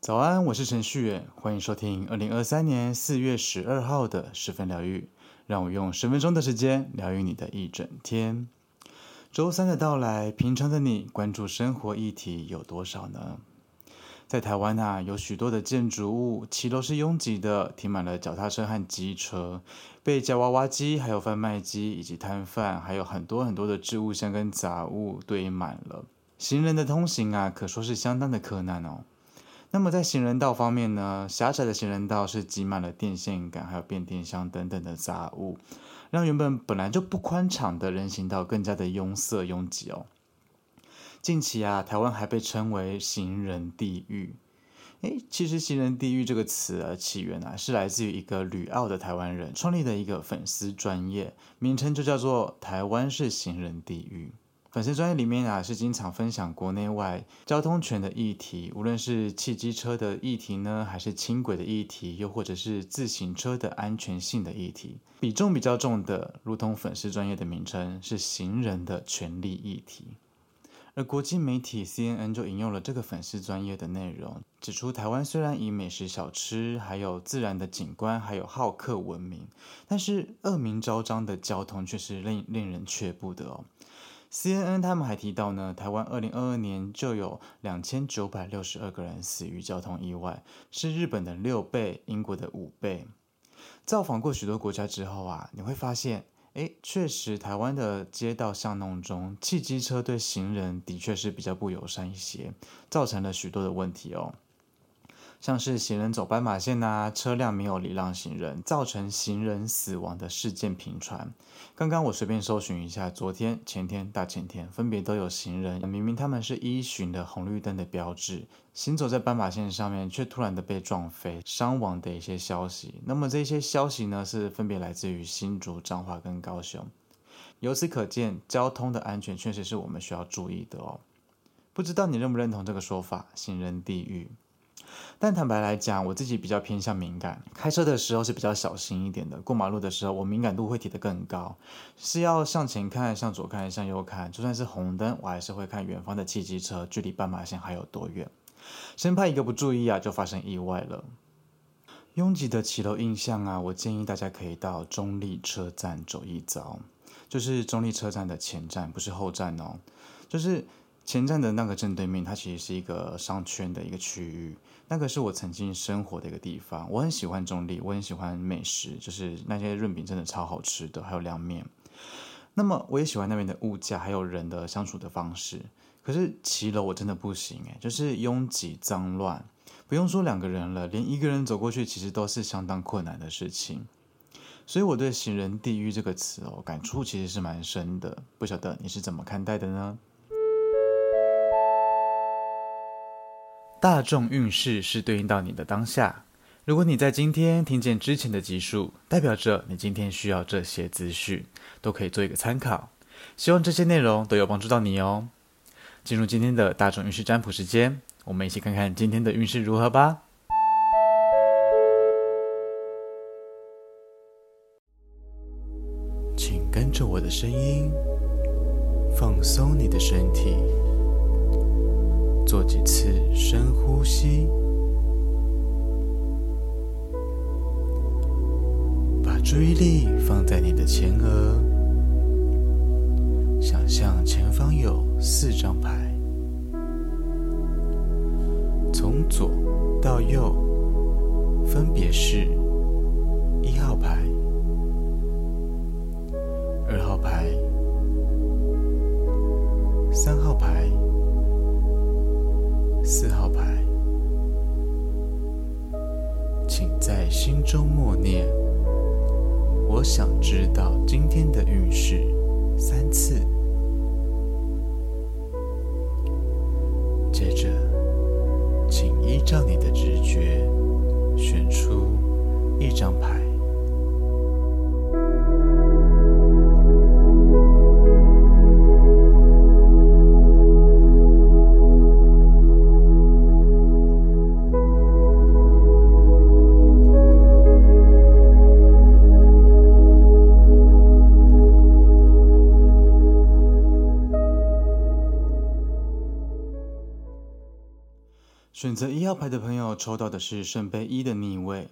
早安，我是程序员，欢迎收听二零二三年四月十二号的十分疗愈。让我用十分钟的时间疗愈你的一整天。周三的到来，平常的你关注生活议题有多少呢？在台湾啊，有许多的建筑物，骑楼是拥挤的，停满了脚踏车和机车，被夹娃娃机、还有贩卖机以及摊贩，还有很多很多的置物箱跟杂物堆满了。行人的通行啊，可说是相当的困难哦。那么在行人道方面呢，狭窄的行人道是挤满了电线杆、还有变电箱等等的杂物，让原本本来就不宽敞的人行道更加的拥塞拥挤哦。近期啊，台湾还被称为“行人地狱”。诶，其实“行人地狱”这个词啊，起源啊是来自于一个旅澳的台湾人创立的一个粉丝专业，名称就叫做“台湾是行人地狱”。粉丝专业里面啊，是经常分享国内外交通权的议题，无论是汽机车的议题呢，还是轻轨的议题，又或者是自行车的安全性的议题，比重比较重的，如同粉丝专业的名称是行人的权利议题。而国际媒体 CNN 就引用了这个粉丝专业的内容，指出台湾虽然以美食小吃、还有自然的景观、还有好客闻名，但是恶名昭彰的交通却是令令人却步的哦。CNN 他们还提到呢，台湾二零二二年就有两千九百六十二个人死于交通意外，是日本的六倍，英国的五倍。造访过许多国家之后啊，你会发现，诶，确实台湾的街道巷弄中，汽机车对行人的确是比较不友善一些，造成了许多的问题哦。像是行人走斑马线呐，车辆没有礼让行人，造成行人死亡的事件频传。刚刚我随便搜寻一下，昨天、前天、大前天，分别都有行人明明他们是依循的红绿灯的标志，行走在斑马线上面，却突然的被撞飞、伤亡的一些消息。那么这些消息呢，是分别来自于新竹、彰化跟高雄。由此可见，交通的安全确实是我们需要注意的哦。不知道你认不认同这个说法？行人地狱。但坦白来讲，我自己比较偏向敏感，开车的时候是比较小心一点的。过马路的时候，我敏感度会提得更高，是要向前看、向左看、向右看，就算是红灯，我还是会看远方的汽机车距离斑马线还有多远，生怕一个不注意啊，就发生意外了。拥挤的骑楼印象啊，我建议大家可以到中立车站走一遭，就是中立车站的前站，不是后站哦，就是。前站的那个正对面，它其实是一个商圈的一个区域。那个是我曾经生活的一个地方。我很喜欢中坜，我很喜欢美食，就是那些润饼真的超好吃的，还有凉面。那么我也喜欢那边的物价，还有人的相处的方式。可是骑楼我真的不行诶，就是拥挤脏乱，不用说两个人了，连一个人走过去其实都是相当困难的事情。所以我对“行人地狱”这个词哦，感触其实是蛮深的。不晓得你是怎么看待的呢？大众运势是对应到你的当下。如果你在今天听见之前的集数，代表着你今天需要这些资讯，都可以做一个参考。希望这些内容都有帮助到你哦。进入今天的大众运势占卜时间，我们一起看看今天的运势如何吧。请跟着我的声音，放松你的身体。做几次深呼吸，把注意力放在你的前额，想象前方有四张牌，从左到右，分别是一号牌、二号牌、三号牌。四号牌，请在心中默念：“我想知道今天的运势。”三次。号牌的朋友抽到的是圣杯一的逆位。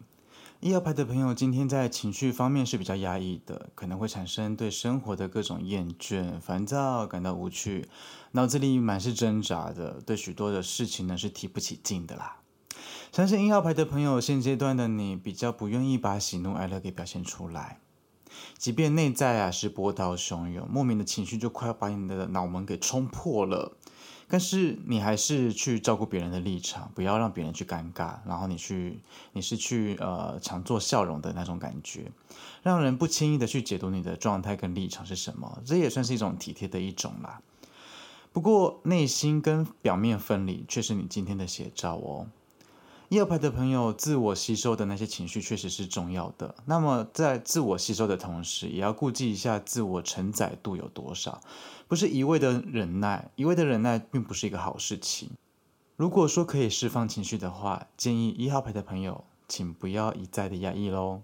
一号牌的朋友今天在情绪方面是比较压抑的，可能会产生对生活的各种厌倦、烦躁，感到无趣，脑子里满是挣扎的，对许多的事情呢是提不起劲的啦。相信一号牌的朋友，现阶段的你比较不愿意把喜怒哀乐给表现出来，即便内在啊是波涛汹涌，莫名的情绪就快要把你的脑门给冲破了，但是你还是去照顾别人的立场，不要让别人去尴尬，然后你去你是去呃常做笑容的那种感觉，让人不轻易的去解读你的状态跟立场是什么，这也算是一种体贴的一种啦。不过内心跟表面分离，却是你今天的写照哦。一号牌的朋友，自我吸收的那些情绪确实是重要的。那么，在自我吸收的同时，也要顾及一下自我承载度有多少。不是一味的忍耐，一味的忍耐并不是一个好事情。如果说可以释放情绪的话，建议一号牌的朋友，请不要一再的压抑喽。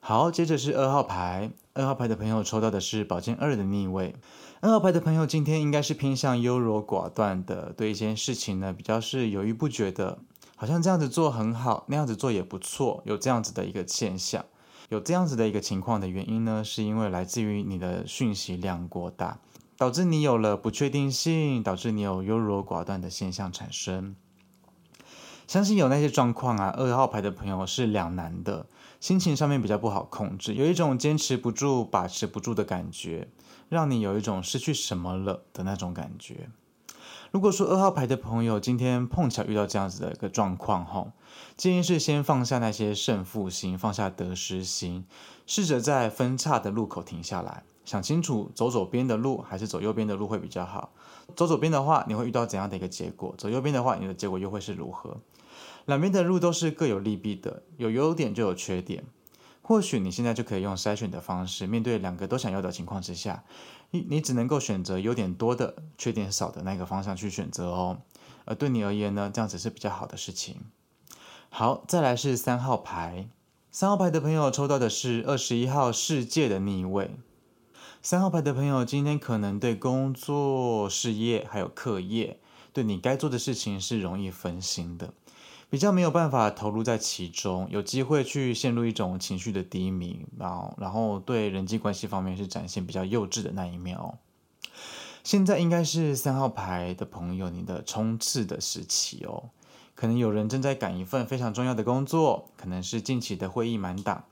好，接着是二号牌，二号牌的朋友抽到的是宝剑二的逆位。二号牌的朋友今天应该是偏向优柔寡断的，对一件事情呢，比较是犹豫不决的。好像这样子做很好，那样子做也不错，有这样子的一个现象，有这样子的一个情况的原因呢，是因为来自于你的讯息量过大，导致你有了不确定性，导致你有优柔寡断的现象产生。相信有那些状况啊，二号牌的朋友是两难的，心情上面比较不好控制，有一种坚持不住、把持不住的感觉，让你有一种失去什么了的那种感觉。如果说二号牌的朋友今天碰巧遇到这样子的一个状况，哈，建议是先放下那些胜负心，放下得失心，试着在分岔的路口停下来，想清楚走左边的路还是走右边的路会比较好。走左边的话，你会遇到怎样的一个结果？走右边的话，你的结果又会是如何？两边的路都是各有利弊的，有优点就有缺点。或许你现在就可以用筛选的方式，面对两个都想要的情况之下，你只能够选择优点多的、缺点少的那个方向去选择哦。而对你而言呢，这样子是比较好的事情。好，再来是三号牌，三号牌的朋友抽到的是二十一号世界的逆位。三号牌的朋友今天可能对工作、事业还有课业，对你该做的事情是容易分心的。比较没有办法投入在其中，有机会去陷入一种情绪的低迷，然后然后对人际关系方面是展现比较幼稚的那一面哦。现在应该是三号牌的朋友你的冲刺的时期哦，可能有人正在赶一份非常重要的工作，可能是近期的会议满档，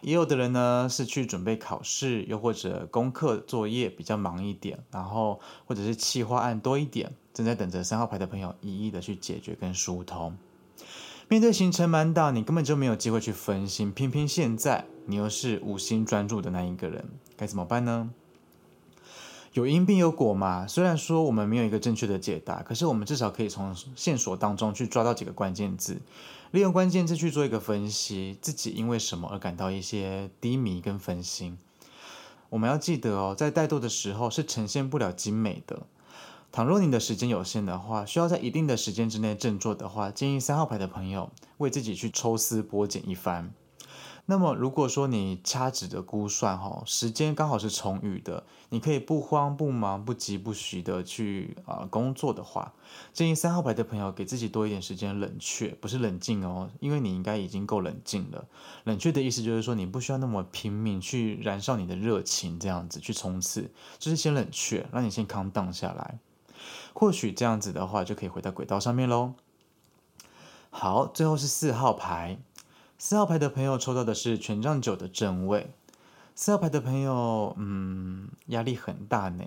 也有的人呢是去准备考试，又或者功课作业比较忙一点，然后或者是企划案多一点，正在等着三号牌的朋友一一的去解决跟疏通。面对行程满档，你根本就没有机会去分心，偏偏现在你又是五心专注的那一个人，该怎么办呢？有因必有果嘛。虽然说我们没有一个正确的解答，可是我们至少可以从线索当中去抓到几个关键字，利用关键字去做一个分析，自己因为什么而感到一些低迷跟分心。我们要记得哦，在怠惰的时候是呈现不了精美的。倘若你的时间有限的话，需要在一定的时间之内振作的话，建议三号牌的朋友为自己去抽丝剥茧一番。那么，如果说你掐指的估算哈，时间刚好是充裕的，你可以不慌不忙、不急不徐的去啊、工作的话，建议三号牌的朋友给自己多一点时间冷却，不是冷静哦，因为你应该已经够冷静了。冷却的意思就是说，你不需要那么拼命去燃烧你的热情，这样子去冲刺，就是先冷却，让你先 calm down 下来。或许这样子的话，就可以回到轨道上面喽。好，最后是四号牌，四号牌的朋友抽到的是权杖九的正位。四号牌的朋友，嗯，压力很大呢，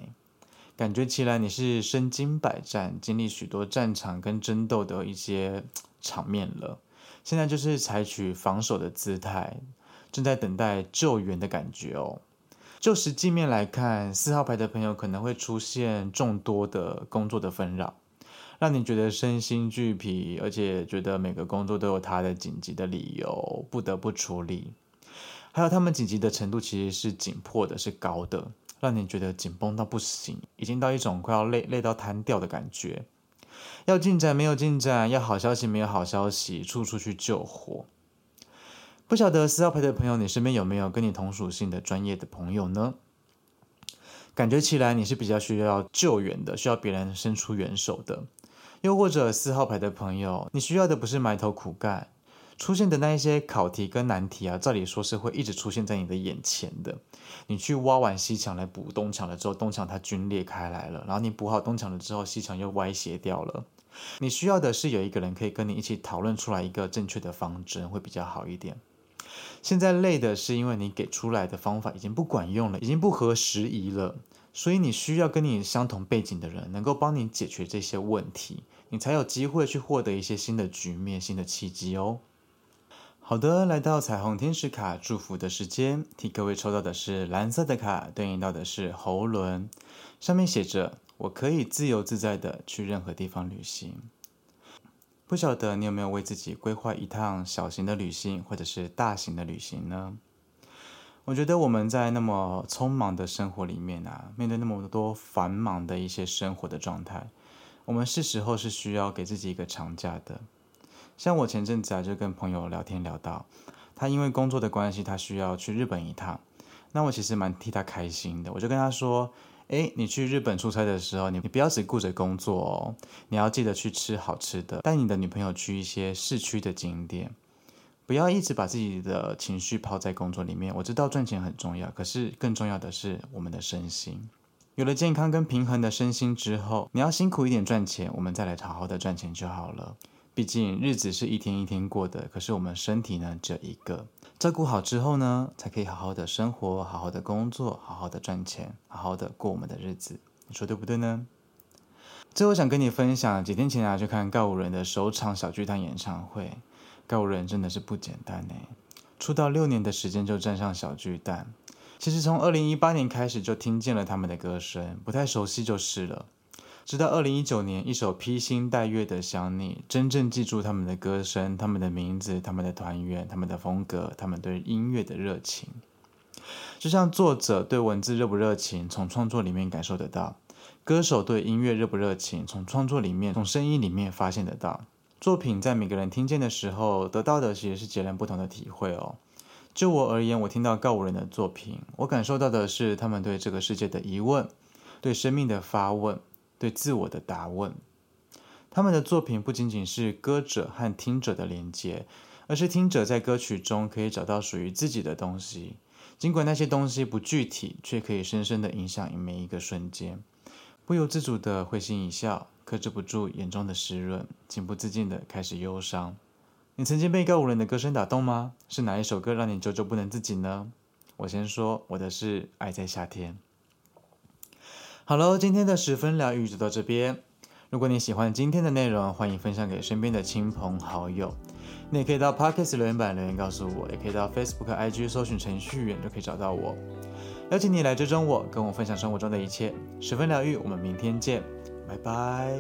感觉起来你是身经百战，经历许多战场跟争斗的一些场面了。现在就是采取防守的姿态，正在等待救援的感觉哦。就实际面来看，四号牌的朋友可能会出现众多的工作的纷扰，让你觉得身心俱疲，而且觉得每个工作都有它的紧急的理由，不得不处理。还有他们紧急的程度其实是紧迫的，是高的，让你觉得紧绷到不行，已经到一种快要累累到瘫掉的感觉。要进展没有进展，要好消息没有好消息，处处去救火。不晓得四号牌的朋友，你身边有没有跟你同属性的专业的朋友呢？感觉起来你是比较需要救援的，需要别人伸出援手的。又或者四号牌的朋友，你需要的不是埋头苦干，出现的那一些考题跟难题啊，照理说是会一直出现在你的眼前的。你去挖完西墙来补东墙了之后，东墙它龟裂开来了，然后你补好东墙了之后，西墙又歪斜掉了。你需要的是有一个人可以跟你一起讨论出来一个正确的方针，会比较好一点。现在累的是因为你给出来的方法已经不管用了，已经不合时宜了，所以你需要跟你相同背景的人能够帮你解决这些问题，你才有机会去获得一些新的局面、新的契机哦。好的，来到彩虹天使卡祝福的时间，替各位抽到的是蓝色的卡，对应到的是喉轮，上面写着。我可以自由自在的去任何地方旅行。不晓得你有没有为自己规划一趟小型的旅行，或者是大型的旅行呢？我觉得我们在那么匆忙的生活里面啊，面对那么多繁忙的一些生活的状态，我们是时候是需要给自己一个长假的。像我前阵子啊，就跟朋友聊天聊到，他因为工作的关系，他需要去日本一趟。那我其实蛮替他开心的，我就跟他说。诶，你去日本出差的时候，你你不要只顾着工作哦，你要记得去吃好吃的，带你的女朋友去一些市区的景点，不要一直把自己的情绪泡在工作里面。我知道赚钱很重要，可是更重要的是我们的身心。有了健康跟平衡的身心之后，你要辛苦一点赚钱，我们再来好好的赚钱就好了。毕竟日子是一天一天过的，可是我们身体呢，只有一个。照顾好之后呢，才可以好好的生活，好好的工作，好好的赚钱，好好的过我们的日子。你说对不对呢？最后想跟你分享，几天前啊去看告五人的首场小巨蛋演唱会。告五人真的是不简单呢，出道六年的时间就站上小巨蛋。其实从二零一八年开始就听见了他们的歌声，不太熟悉就是了。直到二零一九年，一首披星戴月的想你，真正记住他们的歌声、他们的名字、他们的团员、他们的风格、他们对音乐的热情。就像作者对文字热不热情，从创作里面感受得到；歌手对音乐热不热情，从创作里面、从声音里面发现得到。作品在每个人听见的时候，得到的其实是截然不同的体会哦。就我而言，我听到告五人的作品，我感受到的是他们对这个世界的疑问，对生命的发问。对自我的答问，他们的作品不仅仅是歌者和听者的连接，而是听者在歌曲中可以找到属于自己的东西。尽管那些东西不具体，却可以深深的影响每一个瞬间。不由自主的会心一笑，克制不住眼中的湿润，情不自禁的开始忧伤。你曾经被一个无人的歌声打动吗？是哪一首歌让你久久不能自己呢？我先说，我的是《爱在夏天》。好喽，今天的十分疗愈就到这边。如果你喜欢今天的内容，欢迎分享给身边的亲朋好友。你也可以到 Podcast 留言板留言告诉我，也可以到 Facebook、IG 搜寻程序员就可以找到我。邀请你来追踪我，跟我分享生活中的一切。十分疗愈，我们明天见，拜拜。